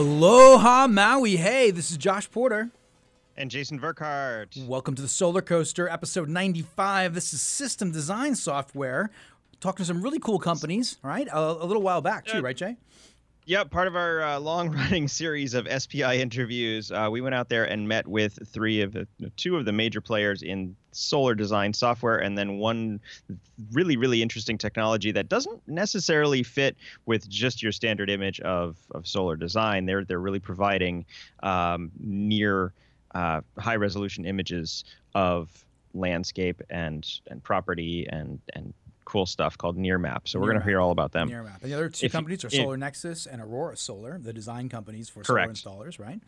Aloha Maui. Hey, this is Josh Porter. And Jason Verkart. Welcome to the Solar Coaster, episode 95. This is system design software. Talking to some really cool companies, right? A, a little while back, too, right, Jay? Yep, part of our uh, long-running series of SPI interviews, uh, we went out there and met with three of the, two of the major players in solar design software, and then one really, really interesting technology that doesn't necessarily fit with just your standard image of, of solar design. They're they're really providing um, near uh, high-resolution images of landscape and and property and and cool stuff called Nearmap. So we're going to hear all about them. Nearmap. And the other two if, companies are Solar Nexus and Aurora Solar, the design companies for correct. solar installers, right?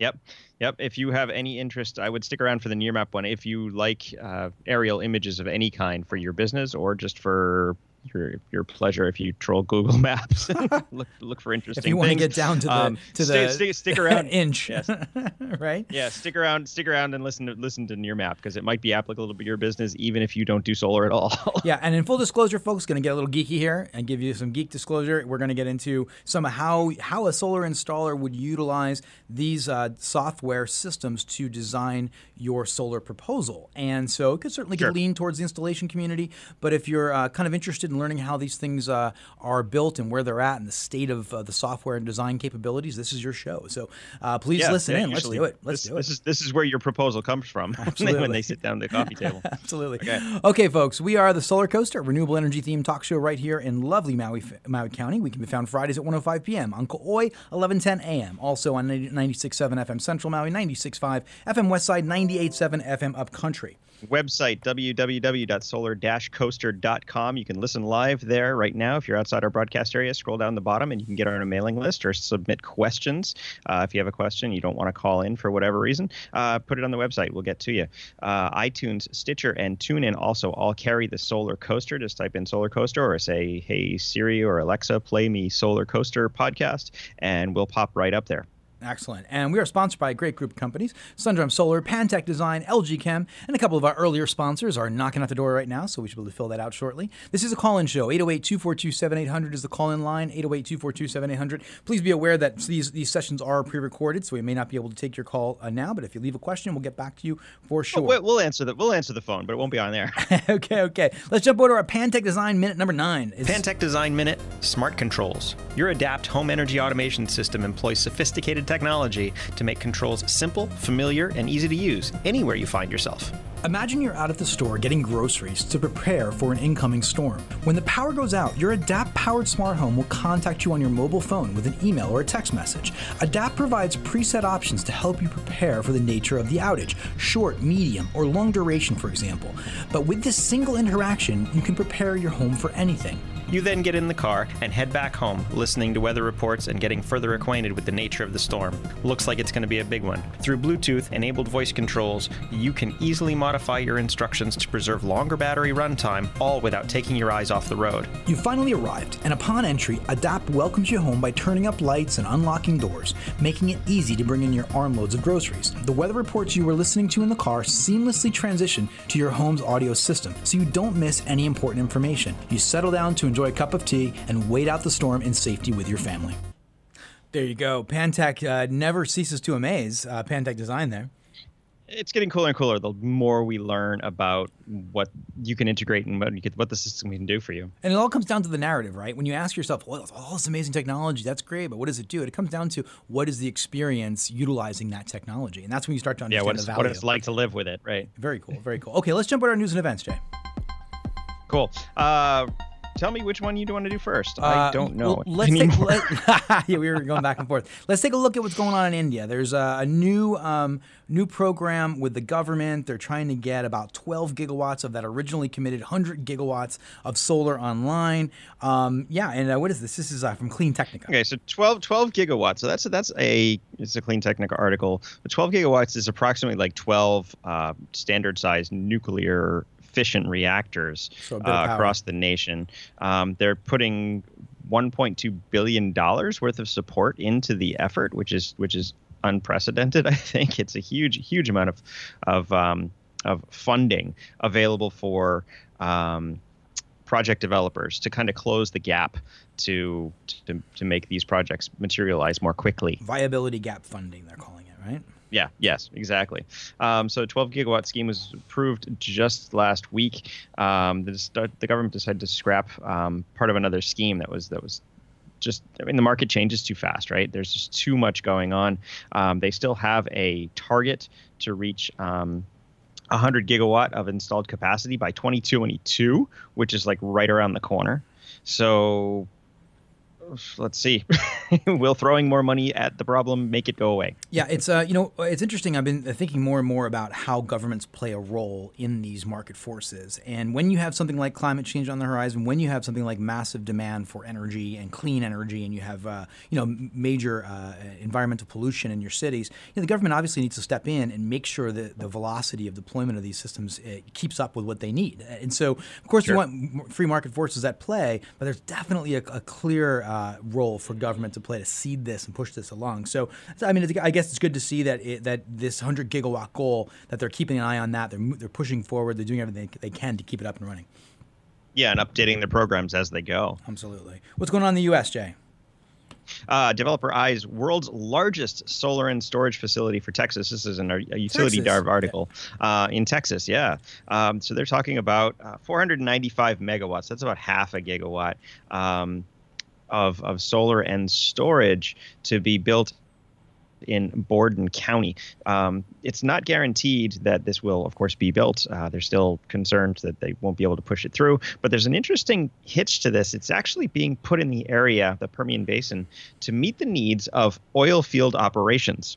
Yep, yep. If you have any interest, I would stick around for the Nearmap one. If you like uh, aerial images of any kind for your business or just for your your pleasure if you troll Google Maps look look for interesting. If you want to get down to the um, to the stick, stick around inch, yes. right? Yeah, stick around, stick around, and listen to listen to your map because it might be applicable to your business even if you don't do solar at all. yeah, and in full disclosure, folks, going to get a little geeky here and give you some geek disclosure. We're going to get into some of how how a solar installer would utilize these uh, software systems to design your solar proposal, and so it could certainly sure. lean towards the installation community. But if you're uh, kind of interested in learning how these things uh, are built and where they're at and the state of uh, the software and design capabilities, this is your show. So uh, please yeah, listen yeah, in. Let's do it. Let's this, do it. This is this is where your proposal comes from Absolutely. when they sit down at the coffee table. Absolutely. Okay. okay, folks. We are the Solar Coaster, renewable energy themed talk show right here in lovely Maui, Maui County. We can be found Fridays at 105 p.m. on KAOI, 1110 a.m. Also on 96.7 FM Central Maui, 96.5 FM Westside, 98.7 FM Upcountry website www.solar-coaster.com. You can listen live there right now. If you're outside our broadcast area, scroll down the bottom and you can get on a mailing list or submit questions. Uh, if you have a question you don't want to call in for whatever reason, uh, put it on the website. We'll get to you. Uh, iTunes, Stitcher, and TuneIn also all carry the Solar Coaster. Just type in Solar Coaster or say, Hey Siri or Alexa, play me Solar Coaster podcast, and we'll pop right up there. Excellent. And we are sponsored by a great group of companies Sundrum Solar, Pantech Design, LG Chem, and a couple of our earlier sponsors are knocking at the door right now, so we should be able to fill that out shortly. This is a call in show. 808 242 7800 is the call in line. 808 242 7800. Please be aware that these, these sessions are pre recorded, so we may not be able to take your call uh, now, but if you leave a question, we'll get back to you for sure. We'll, we'll answer the, we'll answer the phone, but it won't be on there. okay, okay. Let's jump over to our Pantech Design Minute number nine. Is Pantech Design Minute Smart Controls. Your Adapt home energy automation system employs sophisticated technology to make controls simple, familiar, and easy to use anywhere you find yourself. Imagine you're out at the store getting groceries to prepare for an incoming storm. When the power goes out, your Adapt powered smart home will contact you on your mobile phone with an email or a text message. Adapt provides preset options to help you prepare for the nature of the outage short, medium, or long duration, for example. But with this single interaction, you can prepare your home for anything. You then get in the car and head back home, listening to weather reports and getting further acquainted with the nature of the storm. Looks like it's going to be a big one. Through Bluetooth enabled voice controls, you can easily modify your instructions to preserve longer battery runtime, all without taking your eyes off the road. You finally arrived, and upon entry, Adapt welcomes you home by turning up lights and unlocking doors, making it easy to bring in your armloads of groceries. The weather reports you were listening to in the car seamlessly transition to your home's audio system, so you don't miss any important information. You settle down to enjoy enjoy a cup of tea, and wait out the storm in safety with your family. There you go. Pantech uh, never ceases to amaze. Uh, Pantech design there. It's getting cooler and cooler the more we learn about what you can integrate and what, what the system can do for you. And it all comes down to the narrative, right? When you ask yourself, well, all this amazing technology, that's great, but what does it do? It comes down to what is the experience utilizing that technology. And that's when you start to understand yeah, what the value. what it's like to live with it, right? Very cool, very cool. Okay, let's jump on our news and events, Jay. Cool. Uh, tell me which one you want to do first. Uh, I don't know. Let's take, let, yeah, we were going back and forth. Let's take a look at what's going on in India. There's a, a new um, new program with the government. They're trying to get about 12 gigawatts of that originally committed 100 gigawatts of solar online. Um, yeah, and uh, what is this? This is uh, from CleanTechnica. Okay, so 12, 12 gigawatts. So that's a, that's a it's a CleanTechnica article. But 12 gigawatts is approximately like 12 uh, standard sized nuclear fission reactors so uh, across the nation. Um, they're putting 1.2 billion dollars worth of support into the effort, which is which is unprecedented. I think it's a huge huge amount of of um, of funding available for. Um, project developers to kind of close the gap to, to to make these projects materialize more quickly. Viability gap funding, they're calling it, right? Yeah, yes, exactly. Um, so, 12 gigawatt scheme was approved just last week. Um, the, the, government decided to scrap um, part of another scheme that was that was just. I mean, the market changes too fast, right? There's just too much going on. Um, they still have a target to reach. 100 um, gigawatt of installed capacity by 2022, which is like right around the corner. So let's see. Will throwing more money at the problem make it go away? Yeah, it's uh, you know, it's interesting. I've been thinking more and more about how governments play a role in these market forces. And when you have something like climate change on the horizon, when you have something like massive demand for energy and clean energy, and you have uh, you know major uh, environmental pollution in your cities, you know, the government obviously needs to step in and make sure that the velocity of deployment of these systems uh, keeps up with what they need. And so, of course, sure. you want free market forces at play, but there's definitely a, a clear uh, role for government to play to seed this and push this along. So, I mean, I guess it's good to see that it, that this 100 gigawatt goal that they're keeping an eye on that. They're they're pushing forward. They're doing everything they can to keep it up and running. Yeah, and updating their programs as they go. Absolutely. What's going on in the U.S., Jay? Uh, developer Eyes world's largest solar and storage facility for Texas. This is an, a utility Dive article uh, in Texas. Yeah. Um, so they're talking about uh, 495 megawatts. That's about half a gigawatt. Um, of, of solar and storage to be built in Borden County. Um, it's not guaranteed that this will, of course, be built. Uh, they're still concerned that they won't be able to push it through. But there's an interesting hitch to this. It's actually being put in the area, the Permian Basin, to meet the needs of oil field operations.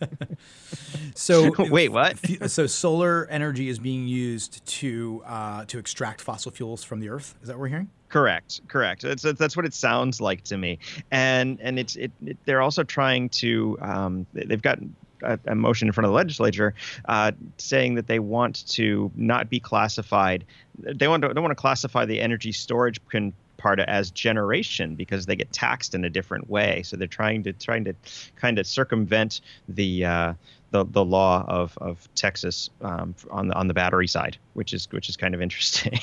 so wait, what? so solar energy is being used to uh, to extract fossil fuels from the earth. Is that what we're hearing? Correct, correct. It's, that's what it sounds like to me, and and it's it, it they're also trying to um, they've got a, motion in front of the legislature uh, saying that they want to not be classified. They want to don't want to classify the energy storage part as generation because they get taxed in a different way. So they're trying to trying to kind of circumvent the uh, the, the law of, of Texas um, on the on the battery side, which is which is kind of interesting.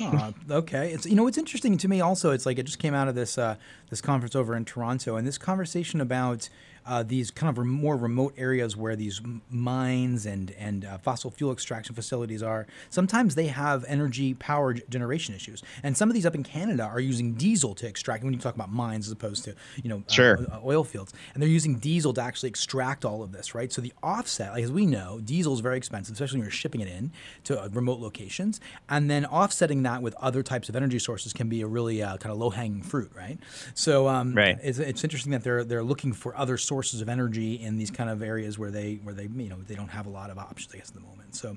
okay, it's you know what's interesting to me also. It's like it just came out of this uh, this conference over in Toronto, and this conversation about uh, these kind of more remote areas where these mines and and uh, fossil fuel extraction facilities are, sometimes they have energy power generation issues. And some of these up in Canada are using diesel to extract. When you talk about mines as opposed to you know uh, sure. uh, oil fields, and they're using diesel to actually extract all of this, right? So the offset, like as we know, diesel is very expensive, especially when you're shipping it in to uh, remote locations, and then offsetting that with other types of energy sources can be a really uh, kind of low hanging fruit, right? So um, right. It's, it's interesting that they're they're looking for other sources sources of energy in these kind of areas where they where they you know they don't have a lot of options I guess at the moment. So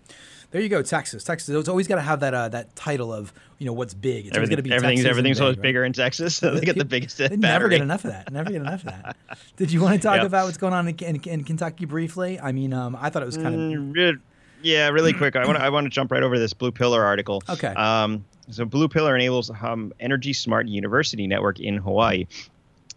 there you go, Texas. Texas. It's always got to have that uh, that title of you know what's big. It's Everything, always be everything's Texas everything's always big, bigger in Texas. So they get the biggest. They never get enough of that. Never get enough of that. Did you want to talk yep. about what's going on in, in, in, Kentucky briefly? I mean, um, I thought it was kind mm, of. Yeah, really quick. I want to I want to jump right over this Blue Pillar article. Okay. Um, so Blue Pillar enables um, Energy Smart University Network in Hawaii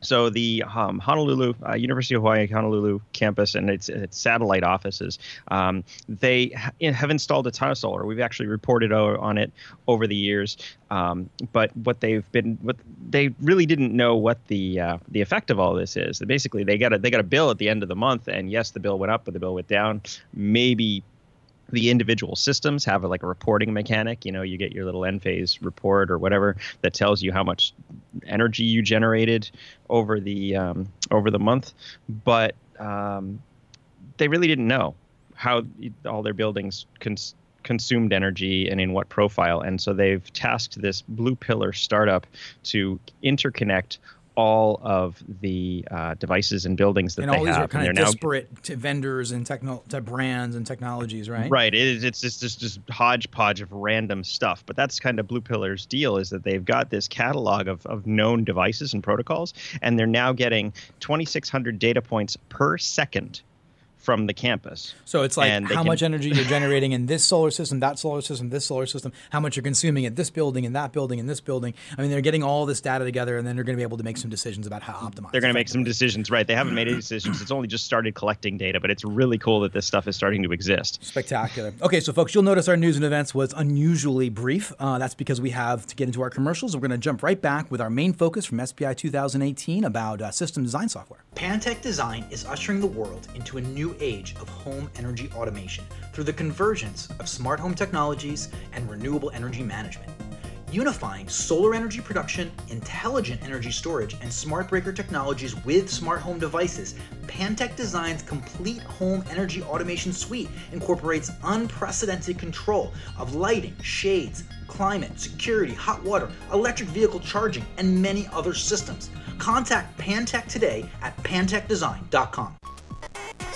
so the um, Honolulu uh, University of Hawaii Honolulu campus and its, its satellite offices, um, they ha- have installed a ton of solar. We've actually reported o- on it over the years, um, but what they've been, what they really didn't know what the uh, the effect of all this is. Basically, they got a they got a bill at the end of the month, and yes, the bill went up, but the bill went down. Maybe the individual systems have a, like a reporting mechanic. You know, you get your little Enphase report or whatever that tells you how much energy you generated over the um, over the month, but um, they really didn't know how all their buildings cons- consumed energy and in what profile. And so they've tasked this Blue Pillar startup to interconnect all of the uh, devices and buildings that and they all these have. are kind of disparate to vendors and techno- to brands and technologies, right? Right. It is, it's just, just just hodgepodge of random stuff. But that's kind of Blue Pillar's deal is that they've got this catalog of, of known devices and protocols, and they're now getting 2,600 data points per second from the campus. So it's like And they how can- much energy you're generating in this solar system, that solar system, this solar system, how much you're consuming at this building, in that building, in this building. I mean, they're getting all this data together, and then they're going to be able to make some decisions about how to optimize. They're going to make some decisions, right? They haven't made any decisions. It's only just started collecting data, but it's really cool that this stuff is starting to exist. Spectacular. Okay, so folks, you'll notice our news and events was unusually brief. Uh, that's because we have to get into our commercials. We're going to jump right back with our main focus from SPI 2018 about uh, system design software. Pantech Design is ushering the world into a new age of home energy automation through the convergence of smart home technologies and renewable energy management. Unifying solar energy production, intelligent energy storage, and smart breaker technologies with smart home devices, Pantech Design's complete home energy automation suite incorporates unprecedented control of lighting, shades, climate, security, hot water, electric vehicle charging, and many other systems. Contact Pantech today at pantechdesign.com.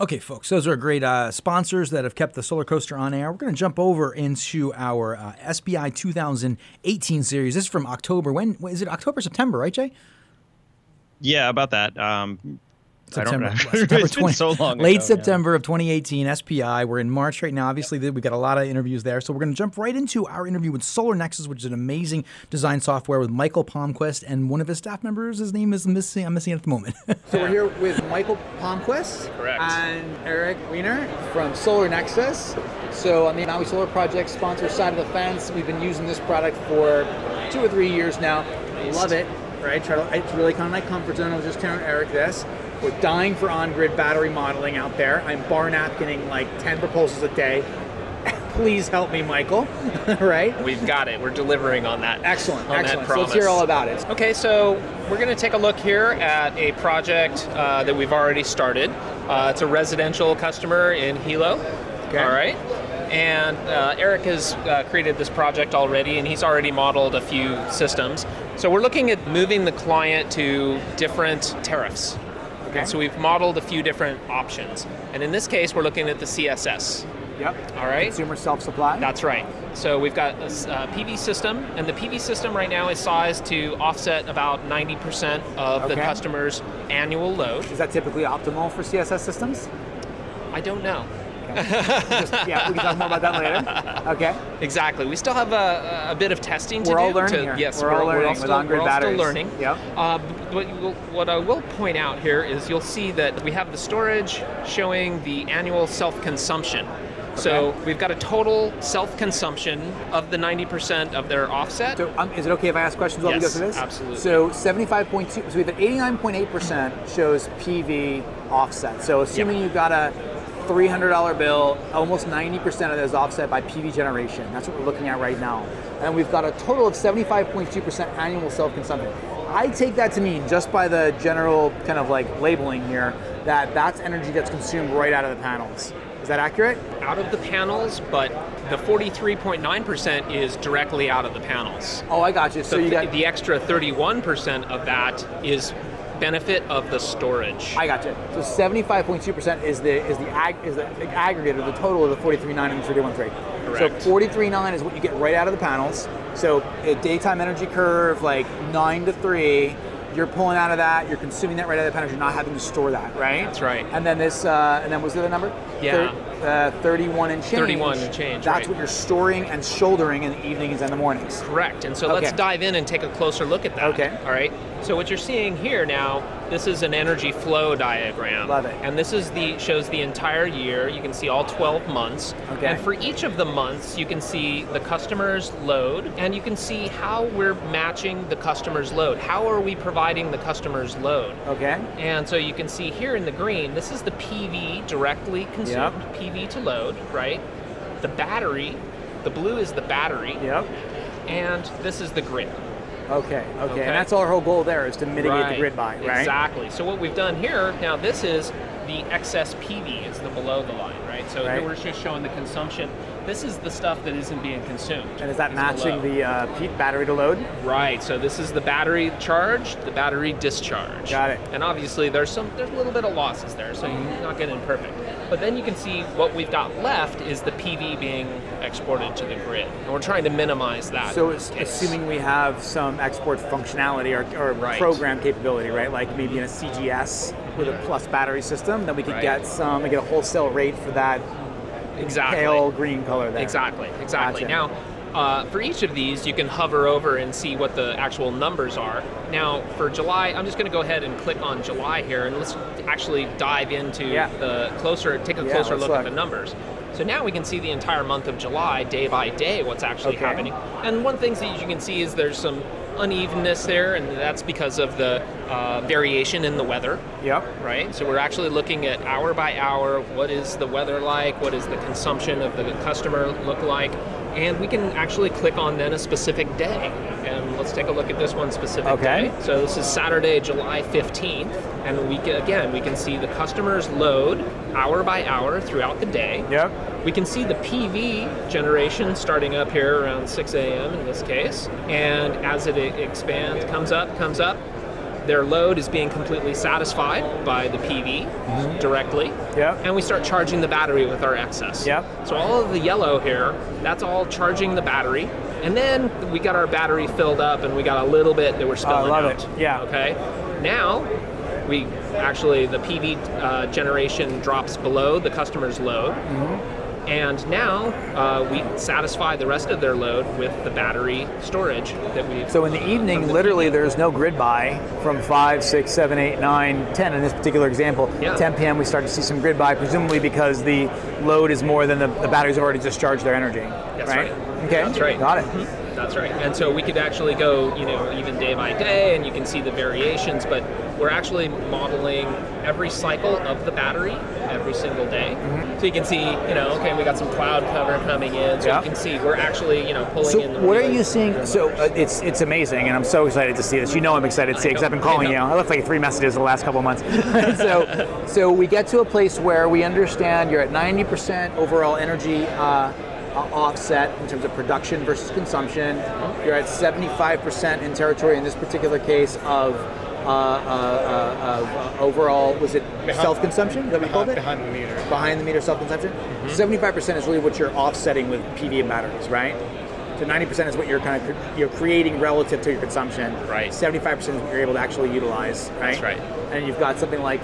Okay, folks, those are great uh, sponsors that have kept the Solar Coaster on air. We're going to jump over into our uh, SPI 2018 series. This is from October. When is it? October, September, right, Jay? Yeah, about that. Um, September. know. September it's been 20 so long. Late ago, yeah. September of 2018, SPI. We're in March right now. Obviously, we've got a lot of interviews there. So we're going to jump right into our interview with Solar Nexus, which is an amazing design software with Michael Palmquist and one of his staff members. His name is missing. I'm missing it at the moment. So we're here with Michael Palmquist Correct. and Eric Wiener from Solar Nexus. So on the Maui Solar Project sponsor side of the fence, we've been using this product for two or three years now. Love it, right? Try to, it's really kind of my comfort zone. I was just telling Eric this. We're dying for on-grid battery modeling out there. I'm bar napkining like 10 proposals a day. Please help me, Michael. right? We've got it. We're delivering on that. Excellent, on excellent. That So let's hear all about it. Okay, so we're going to take a look here at a project uh, that we've already started. Uh, it's a residential customer in Hilo. Okay. All right. And uh, Eric has uh, created this project already, and he's already modeled a few systems. So we're looking at moving the client to different tariffs. Okay. So we've modeled a few different options. And in this case, we're looking at the CSS. Yep. All right. Consumer self-supply. That's right. So we've got a uh, PV system, and the PV system right now is sized to offset about 90% of the customer's annual load. Is that typically optimal for CSS systems? I don't know. Just, yeah, we can talk more about that later. Okay. Exactly. We still have a, a bit of testing to We're do. all learning to, here. Yes, We're all learning with still, on-grid we're all still learning. Yep. Uh, but what, what I will point out here is you'll see that we have the storage showing the annual self-consumption. So we've got a total self-consumption of the 90% of their offset. So, um, is it okay if I ask questions while we go through this? absolutely. So, 75.2, so we have an 89.8% shows PV offset. So, assuming you've got a $300 bill, almost 90% of that is offset by PV generation. That's what we're looking at right now. And we've got a total of 75.2% annual self consumption. I take that to mean, just by the general kind of like labeling here, that that's energy that's consumed right out of the panels. Is that accurate? out of the panels, but the 43.9% is directly out of the panels. Oh, I got you. So, So you got the extra 31% of that is benefit of the storage. I got you. So seventy-five point two percent is the is the ag, is the aggregate of the total of the forty-three nine and the thirty-one three. So Correct. forty-three is what you get right out of the panels. So a daytime energy curve like nine to three, you're pulling out of that. You're consuming that right out of the panels. You're not having to store that, right? That's right. And then this, uh, and then was the other number? Yeah. Uh, thirty-one and change. 31 and change, That's right. what you're storing and shouldering in the evenings and the mornings. Correct. And so let's dive in and take a closer look at that. Okay. All right. So what you're seeing here now, this is an energy flow diagram. Love it. And this is the shows the entire year. You can see all 12 months. Okay. And for each of the months, you can see the customer's load and you can see how we're matching the customer's load. How are we providing the customer's load? Okay. And so you can see here in the green, this is the PV directly consumed, Yep. PV to load, right? The battery, the blue is the battery, Yep. and this is the grid. Okay. Okay. Okay. And that's our whole goal there is to mitigate the grid buy, right? Exactly. So what we've done here, now this is the excess PV is the below the line, right? So Right. here we're just showing the consumption. This is the stuff that isn't being consumed. And is that matching below. the uh, peak battery to load? Right. So this is the battery charge, the battery discharge. Got it. And obviously there's some there's a little bit of losses there, so you're not getting perfect. But then you can see what we've got left is the PV being exported to the grid, and we're trying to minimize that. So it's assuming we have some export functionality or, or Right. program capability, right? Like maybe in a CGS with a plus battery system, then we could Right. get some, we get a wholesale rate for that exactly. pale green color there. Exactly, exactly. Gotcha. Now, uh, for each of these, you can hover over and see what the actual numbers are. Now, for July, I'm just going to go ahead and click on July here, and let's actually dive into Yeah. the closer, take a Yeah, closer look, look. at the numbers. So now we can see the entire month of July, day by day, what's actually Okay. happening. And one thing that you can see is there's some unevenness there, and that's because of the uh, variation in the weather Yep. right? So we're actually looking at hour by hour. What is the weather like? What is the consumption of the customer look like? And we can actually click on then a specific day. And let's take a look at this one specific Okay. day. So this is Saturday, July 15th. And we can, again, we can see the customers load hour by hour throughout the day. Yep. We can see the PV generation starting up here around 6 a.m. in this case. And as it expands, comes up, comes up, their load is being completely satisfied by the PV directly. Yep. And we start charging the battery with our excess. Yep. So all of the yellow here, that's all charging the battery. And then we got our battery filled up and we got a little bit that we're spilling love out. it. Yeah. Okay. Now we actually the PV uh, generation drops below the customer's load. And now uh, we satisfy the rest of their load with the battery storage that we. So in the evening, literally, there's no grid buy from 5, 6, 7, 8, 9, 10 in this particular example. Yeah. 10 p.m., we start to see some grid buy, presumably because the load is more than the, the batteries have already discharged their energy. That's right? right. Okay. That's right. Got it. That's right. And so we could actually go, you know, even day by day, and you can see the variations. But we're actually modeling every cycle of the battery every single day. So you can see, you know, okay, we got some cloud cover coming in, so Yeah. you can see we're actually, you know, pulling So in the. what are you seeing? So uh, it's it's amazing, and I'm so excited to see this. You know, I'm excited to see because I've been I calling you. I left like three messages the last couple of months. so so we get to a place where we understand you're at 90% overall energy. Uh, offset in terms of production versus consumption. You're at 75% in territory in this particular case of uh, uh, uh, uh, overall, was it self-consumption? That what we called it? behind the meter. behind the meter self-consumption. Mm-hmm. 75% is really what you're offsetting with PV and batteries, right? So 90% is what you're kind of you're creating relative to your consumption. Right. 75% is what you're able to actually utilize, right? That's right. And you've got something like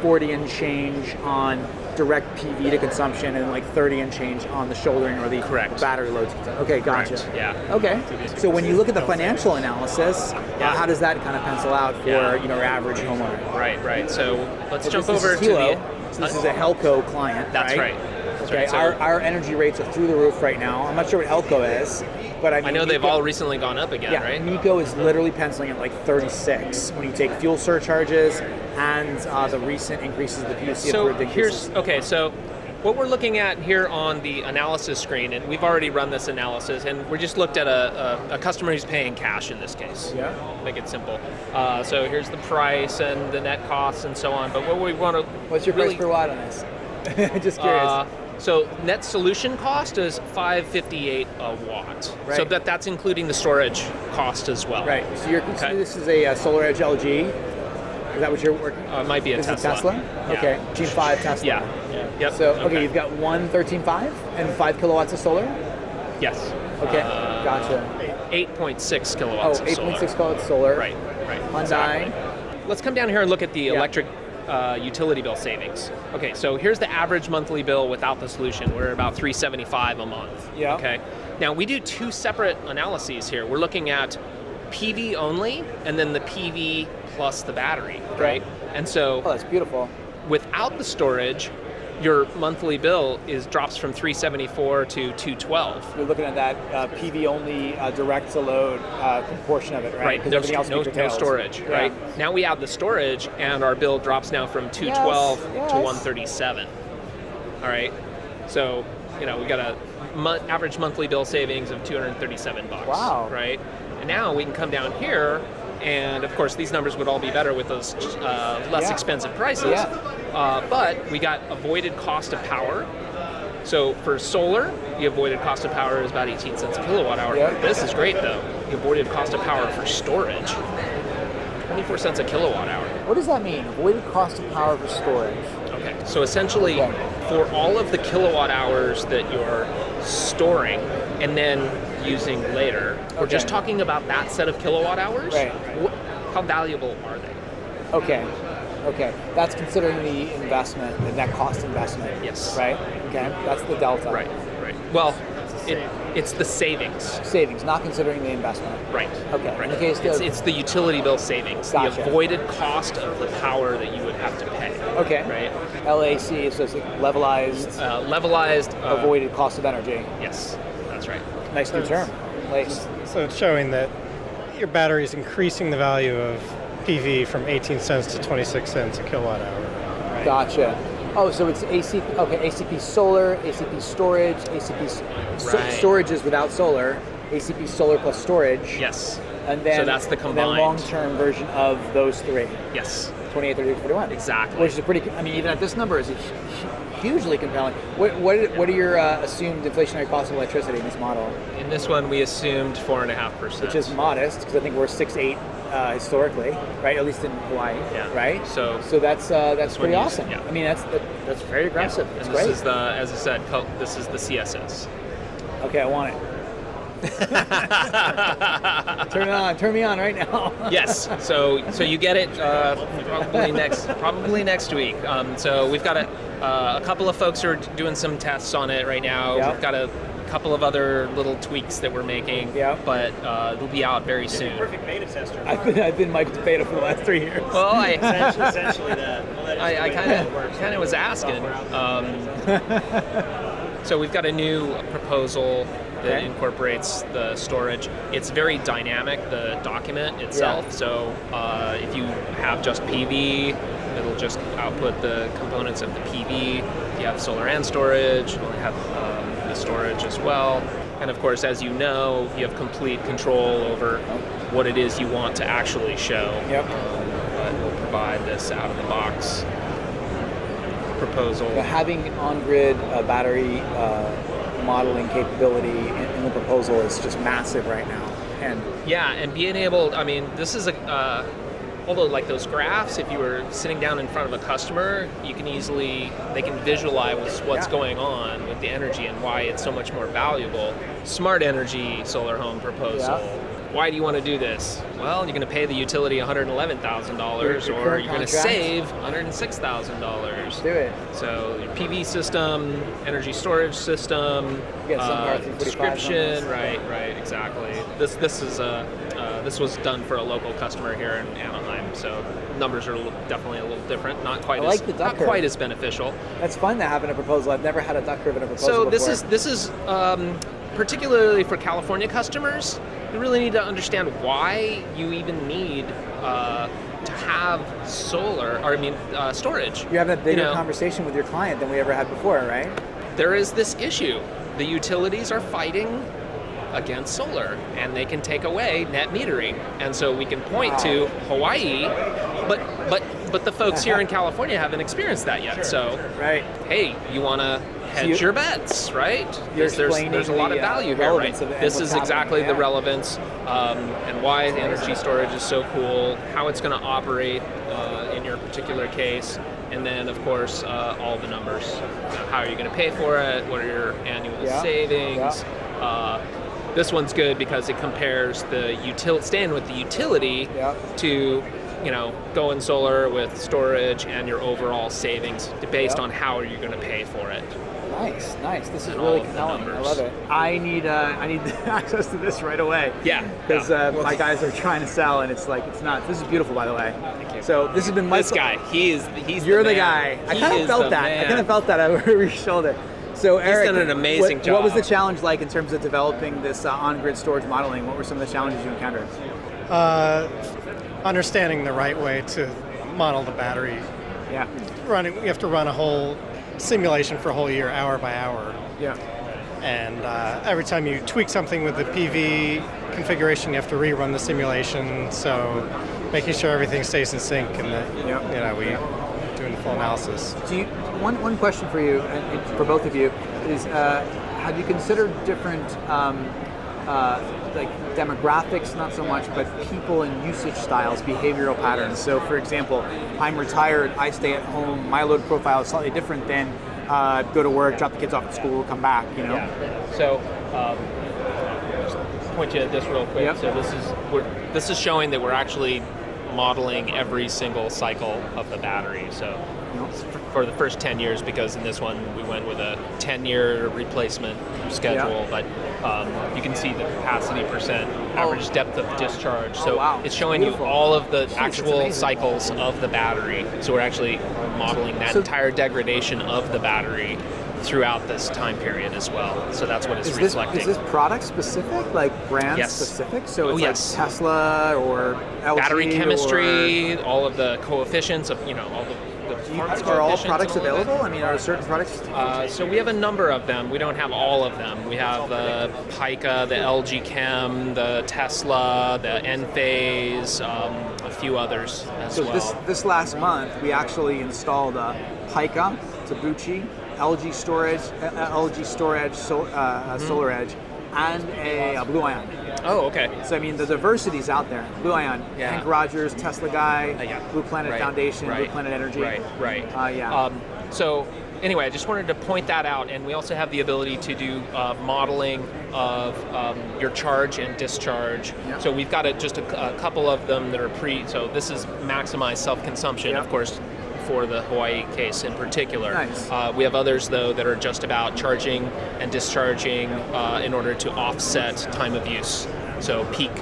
40 and change on direct PV to consumption and like 30 and change on the shouldering or the Correct. battery loads. Okay, gotcha. Correct, yeah. Okay. So when you look at the financial analysis, uh, Yeah. how does that kind of pencil out for Yeah. you know your average homeowner? Right, right. So let's jump over to the. So this is a Helco client. That's right. That's Okay, right. So- our, our energy rates are through the roof right now. I'm not sure what Helco is, but I, mean, I know they've all recently gone up again, Yeah, right? MECO is literally penciling at like 36 when you take fuel surcharges and uh, the recent increases of the PUC so approved here's okay so what we're looking at here on the analysis screen and we've already run this analysis and we just looked at a, a, a customer who's paying cash in this case Yeah. make it simple uh, so here's the price and the net costs and so on but what we want to What's your really, price per watt on this? Just curious. uh, so net solution cost is 558 a watt Right. so that that's including the storage cost as well right. So you're okay. this is a uh, Solar Edge LG. Is that what you're working? uh, it might be a Is it Tesla. Tesla? Yeah. Okay. G5 Tesla. yeah yep So okay, you've got one 13.5 and five kilowatts of solar. yes Okay, Uh, gotcha. 8.6 Oh, kilowatts of 8.6 kilowatts solar. Right, right. Hyundai. exactly. Let's come down here and look at the Yeah. electric uh, utility bill savings. Okay, so here's the average monthly bill without the solution. We're about 375 a month. Yeah. Okay. Now we do two separate analyses here. We're looking at PV only and then the PV plus the battery, right? And so Oh, that's beautiful. without the storage, your monthly bill is drops from 374 to 212. You're looking at that uh, PV only uh, direct to load uh, portion of it, right? Right, Because no, everything else no, no storage, Yeah. right? Now we add the storage, and our bill drops now from 212 yes. to 137. All right, so you know we got a mon- average monthly bill savings of 237 bucks. Wow. Right, and now we can come down here, and of course these numbers would all be better with those uh, less Yeah. expensive prices. Yeah. Uh, but we got avoided cost of power. So for solar, the avoided cost of power is about 18 cents a kilowatt hour. This is great though. The avoided cost of power for storage, 24 cents a kilowatt hour. What does that mean? Avoided cost of power for storage. Okay. So essentially, Okay. for all of the kilowatt hours that you're storing and then using later, we're just talking about that set of kilowatt hours. Right. How valuable are they? Okay. Okay. That's considering the investment, the net cost investment. Yes. Right? Okay. That's the delta. Right. Right. Well, it, it's the savings. Savings, not considering the investment. Right. Okay, in the case it's, it's the utility bill savings, Gotcha. the avoided cost of the power that you would have to pay. Okay. Right. LAC, so it's like levelized, Uh, levelized. Uh, avoided cost of energy. Yes, that's right. Nice new term. Nice. So it's showing that your battery is increasing the value of PV from 18 cents to 26 cents a kilowatt hour. Right? Gotcha. Oh, so it's AC. Okay, ACP solar, ACP storage, ACP s- so- Right. storage is without solar. ACP solar plus storage. Yes. And then So that's the combined. long-term version of those three. Yes. 28, 30, 41. Exactly. Which is a pretty. I mean, even at this number, is hu- hu- hugely compelling. What what what are your uh, assumed inflationary costs of electricity in this model? In this one, we assumed four and a half percent. Which is modest because I think we're six eight uh, historically, right? At least in Hawaii, Yeah. right? So- so that's uh, that's pretty awesome. yeah. I mean, that's that, that's very aggressive. And It's this great. is the, as I said, this is the CSS. okay, I want it. turn it on. Turn me on right now. yes. So so you get it uh, probably next probably next week. Um, so we've got a, uh, a couple of folks who are doing some tests on it right now. Yeah. We've got a couple of other little tweaks that we're making. Yeah. But uh, it'll be out very soon. Perfect beta tester. I've been I've been Mike Beta for the last three years. Well, I essentially, essentially that. Well, that is I, I kind of kind of was asking. Um, so we've got a new proposal that Okay. incorporates the storage. It's very dynamic, the document itself. Yeah. So uh, if you have just PV, it'll just output the components of the PV. If you have solar and storage, it'll have um, the storage as well. And of course, as you know, you have complete control over what it is you want to actually show. Yep. Um, but we'll provide this out of the box proposal. But having on-grid uh, battery uh, modeling capability in, the proposal is just massive right now. And Yeah, and being able, I mean, this is a, uh, although like those graphs, if you were sitting down in front of a customer, you can easily, they can visualize what's Yeah. going on with the energy and why it's so much more valuable. Smart energy solar home proposal. Yeah. Why do you want to do this? Well, you're going to pay the utility $111,000 Your- your or you're going to save $106,000. do it. So your PV system, energy storage system, get some uh, R345s description, right, right, exactly. This this is uh, uh, this was done for a local customer here in Anaheim, so numbers are definitely a little different. Not quite I as like the duck not curve. quite as beneficial. That's fun to have in a proposal. I've never had a duck curve in a proposal So this before. is this is um, particularly for California customers. You really need to understand why you even need uh, to have solar, or I mean uh, storage. You're having a bigger know, conversation with your client than we ever had before, right? there is this issue. The utilities are fighting against solar and they can take away net metering. And so we can point to Hawaii, but but but the folks here in California haven't experienced that yet. So Right. hey, you want to hedge you- your bets, right? You're there's, there's a lot the, of uh, value here, right? relevance of it and This is exactly the relevance um, and why the energy storage is so cool, how it's going to operate uh, in your particular case, and then of course uh, all the numbers. You know, how are you going to pay for it? What are your annual Yeah, savings? Uh, this one's good because it compares the util staying with the utility Yeah. to you know going solar with storage and your overall savings based Yeah. on how are you going to pay for it. Nice, nice. This is And really all compelling. I numbers. love it. I need uh, I need access to this right away. Yeah, Because yeah. uh, my guys are trying to sell, and it's like it's not. This is beautiful, by the way. Thank you. So this has been This Michael- guy, he is he's You're the, man. guy. I kind of felt the that. I kind of felt that over your shoulder. So Eric, done an amazing what, What was the challenge like in terms of developing this uh, on-grid storage modeling? What were some of the challenges you encountered? Uh, understanding the right way to model the battery. Yeah. Running, you have to run a whole simulation for a whole year, hour by hour. Yeah. And uh, every time you tweak something with the PV configuration, you have to rerun the simulation. So making sure everything stays in sync and that Yep. you know we doing financial analysis. Do you, one, one question for you, and and for both of you, is uh, have you considered different um, uh, like demographics, not so much, but people and usage styles, behavioral patterns? So, for example, I'm retired, I stay at home, my load profile is slightly different than uh, go to work, drop the kids off at school, come back. You know. Yeah. So, um, just point you at this real quick. Yep. So this is we're, this is showing that we're actually modeling every single cycle of the battery. So for the first 10 years, because in this one we went with a 10-year replacement schedule, but um, you can see the capacity percent, average depth of discharge. So Oh, wow. it's showing Beautiful. you all of the that's actual cycles of the battery. So we're actually modeling that So- entire degradation of the battery throughout this time period as well. So that's what it's Is this, reflecting. is this product specific, like brand Yes. specific? So Oh, yes. like Tesla or LG Battery or- chemistry, all of the coefficients of you know all the. the are all products all of that. available? I mean, are certain products? Uh, so we have a number of them. We don't have all of them. We have the Pika, the LG Chem, the Tesla, the Enphase, um, a few others as So well. this this last month, we actually installed a Pika, Tabuchi, LG Storage, uh, LG Storage, so, uh, Mm-hmm. Solar Edge, and a, a Blue Ion. oh, okay. So I mean, the diversity's out there. Blue Ion, Yeah. Henk Rogers, Tesla guy, Uh, yeah. Blue Planet Right, Foundation, Blue Planet Energy. Right, right. Uh, yeah. Um, so anyway, I just wanted to point that out, and we also have the ability to do uh, modeling of um, your charge and discharge. Yeah. So we've got a, just a, a couple of them that are pre. So this is maximize self-consumption, Yeah. of course. For the Hawaii case in particular, Nice. uh, we have others though that are just about charging and discharging uh, in order to offset time of use, so peak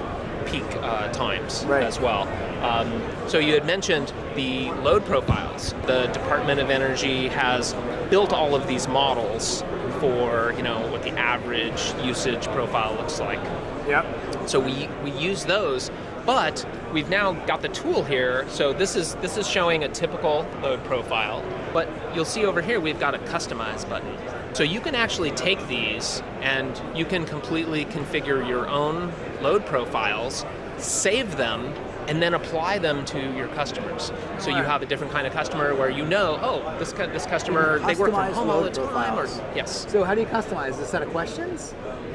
peak uh, times Right. as well. Um, so you had mentioned the load profiles. The Department of Energy has built all of these models for you know what the average usage profile looks like. yep. So we we use those, but we've now got the tool here. So this is this is showing a typical load profile, but you'll see over here we've got a customize button. So you can actually take these and you can completely configure your own load profiles, save them, and then apply them to your customers. So you have a different kind of customer where you know, oh, this cu- this customer they work from home all the time, or yes. So how do you customize? A set of questions?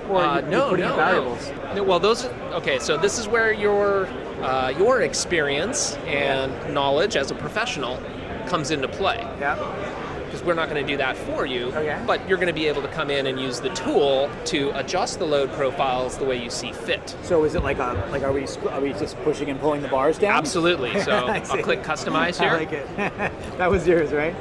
Or Uh, you, no, no, variables? no. No, Well, those. Okay, so this is where your uh, your experience and knowledge as a professional comes into play Yeah. We're not going to do that for you. Oh, okay. But you're going to be able to come in and use the tool to adjust the load profiles the way you see fit. So is it like a like are we are we just pushing and pulling the bars down? Absolutely. So I I'll click customize I here. like it. that was yours, right?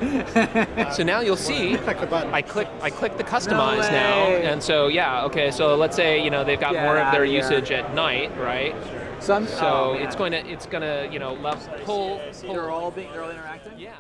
So now you'll see. Click the button. I click I click the customize way. now, and so yeah, okay. So let's say you know they've got more of their usage at night, right? so So oh, it's going to it's going to you know lev- pull, pull They're all being they're all interacting. yeah.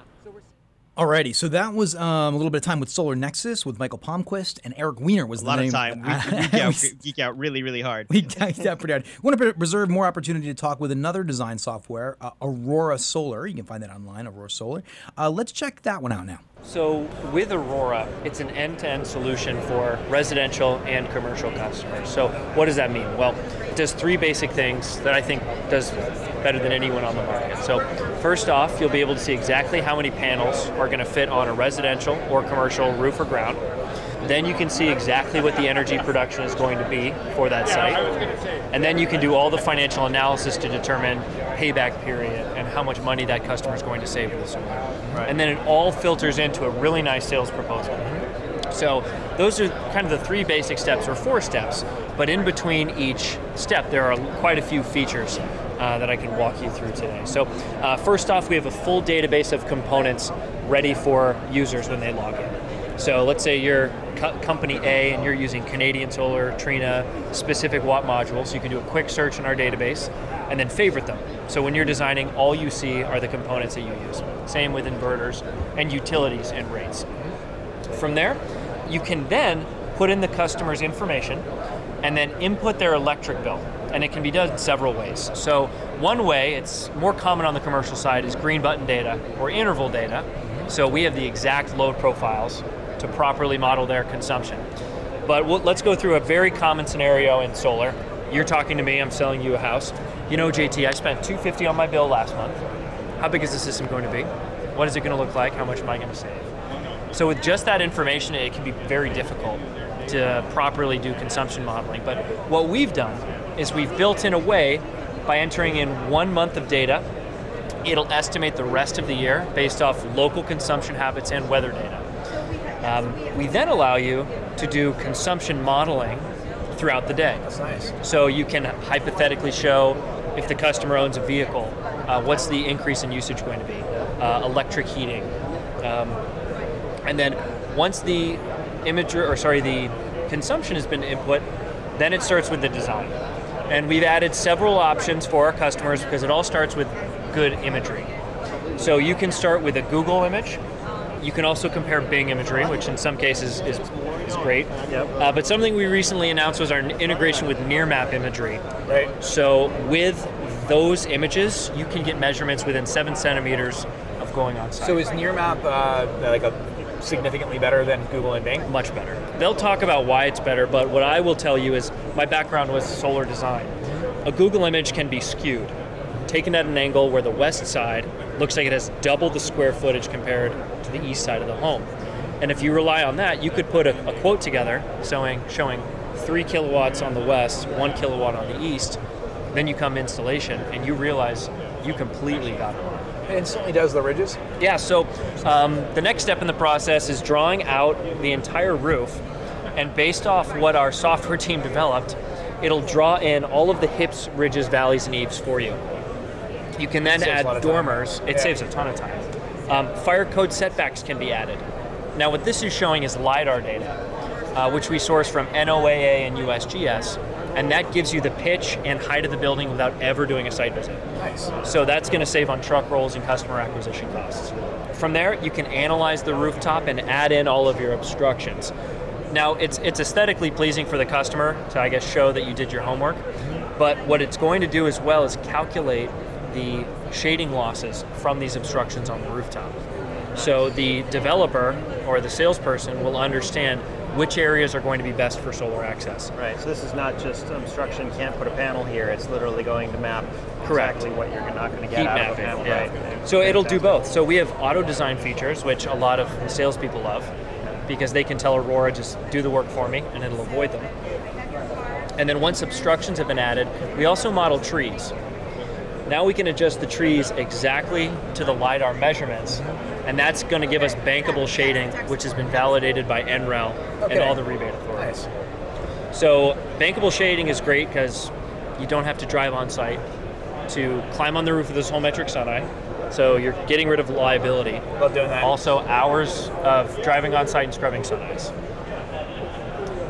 Alrighty, so that was um, a little bit of time with Solar Nexus with Michael Palmquist and Eric Weiner was A lot name. of time. We, we geek, out, geek out really, really hard. we ganked out pretty hard. Want to reserve more opportunity to talk with another design software, uh, Aurora Solar. You can find that online, Aurora Solar. Uh, let's check that one out now. So with Aurora, it's an end-to-end solution for residential and commercial customers. So what does that mean? Well, it does three basic things that I think does better than anyone on the market. So first off, you'll be able to see exactly how many panels are going to fit on a residential or commercial roof or ground. Then you can see exactly what the energy production is going to be for that site. And then you can do all the financial analysis to determine payback period and how much money that customer is going to save with the solar. And then it all filters into a really nice sales proposal. So those are kind of the three basic steps or four steps, but in between each step there are quite a few features uh, that I can walk you through today. So uh, first off, we have a full database of components ready for users when they log in. So let's say you're co- company A and you're using Canadian Solar, Trina, specific watt modules. You can do a quick search in our database and then favorite them. So when you're designing, all you see are the components that you use. Same with inverters and utilities and rates. From there, you can then put in the customer's information and then input their electric bill. And it can be done several ways. So, one way, it's more common on the commercial side, is green button data or interval data. So, we have the exact load profiles to properly model their consumption. But we'll, let's go through a very common scenario in solar. You're talking to me, I'm selling you a house. You know, JT, I spent 250 on my bill last month. How big is the system going to be? What is it going to look like? How much am I going to save? So with just that information, it can be very difficult to properly do consumption modeling. But what we've done is we've built in a way by entering in one month of data, it'll estimate the rest of the year based off local consumption habits and weather data. Um, we then allow you to do consumption modeling throughout the day. That's nice. So you can hypothetically show if the customer owns a vehicle, uh, what's the increase in usage going to be? Uh, electric heating. Um, and then once the image, or sorry, the consumption has been input, then it starts with the design. And we've added several options for our customers because it all starts with good imagery. So you can start with a Google image. You can also compare Bing imagery, which in some cases is, is great. Uh, but something we recently announced was our integration with Nearmap imagery. Right. So with those images, you can get measurements within seven centimeters of going on site. So is Nearmap uh, like a significantly better than Google and Bing? much better. They'll talk about why it's better, but what I will tell you is my background was solar design. A Google image can be skewed, taken at an angle where the west side looks like it has double the square footage compared to the east side of the home. And if you rely on that, you could put a, a quote together showing, showing three kilowatts on the west, one kilowatt on the east. Then you come installation and you realize you completely got it wrong. It instantly does the ridges. Yeah, so um, the next step in the process is drawing out the entire roof, and based off what our software team developed, it'll draw in all of the hips, ridges, valleys, and eaves for you. You can then add dormers. It Yeah. saves a ton of time. Um, fire code setbacks can be added. Now, what this is showing is LiDAR data, uh, which we source from NOAA and USGS, and that gives you the pitch and height of the building without ever doing a site visit. Nice. So that's going to save on truck rolls and customer acquisition costs. From there, you can analyze the rooftop and add in all of your obstructions. Now, it's it's aesthetically pleasing for the customer to, I guess, show that you did your homework. But what it's going to do as well is calculate the shading losses from these obstructions on the rooftop. So the developer or the salesperson will understand which areas are going to be best for solar access. Right. So this is not just obstruction. Can't put a panel here. It's literally going to map Correct. exactly what you're not going to get heat out of a mapping. panel. yeah. Right. So it'll do both. So we have auto design features, which a lot of the salespeople love, because they can tell Aurora just do the work for me, and it'll avoid them. And then once obstructions have been added, we also model trees. Now we can adjust the trees exactly to the lidar measurements, and that's going to give us bankable shading, which has been validated by NREL and all the rebate authorities. Nice. So bankable shading is great because you don't have to drive on site to climb on the roof of this Solmetric SunEye. So you're getting rid of liability. Love doing that. Also hours of driving on site and scrubbing SunEyes.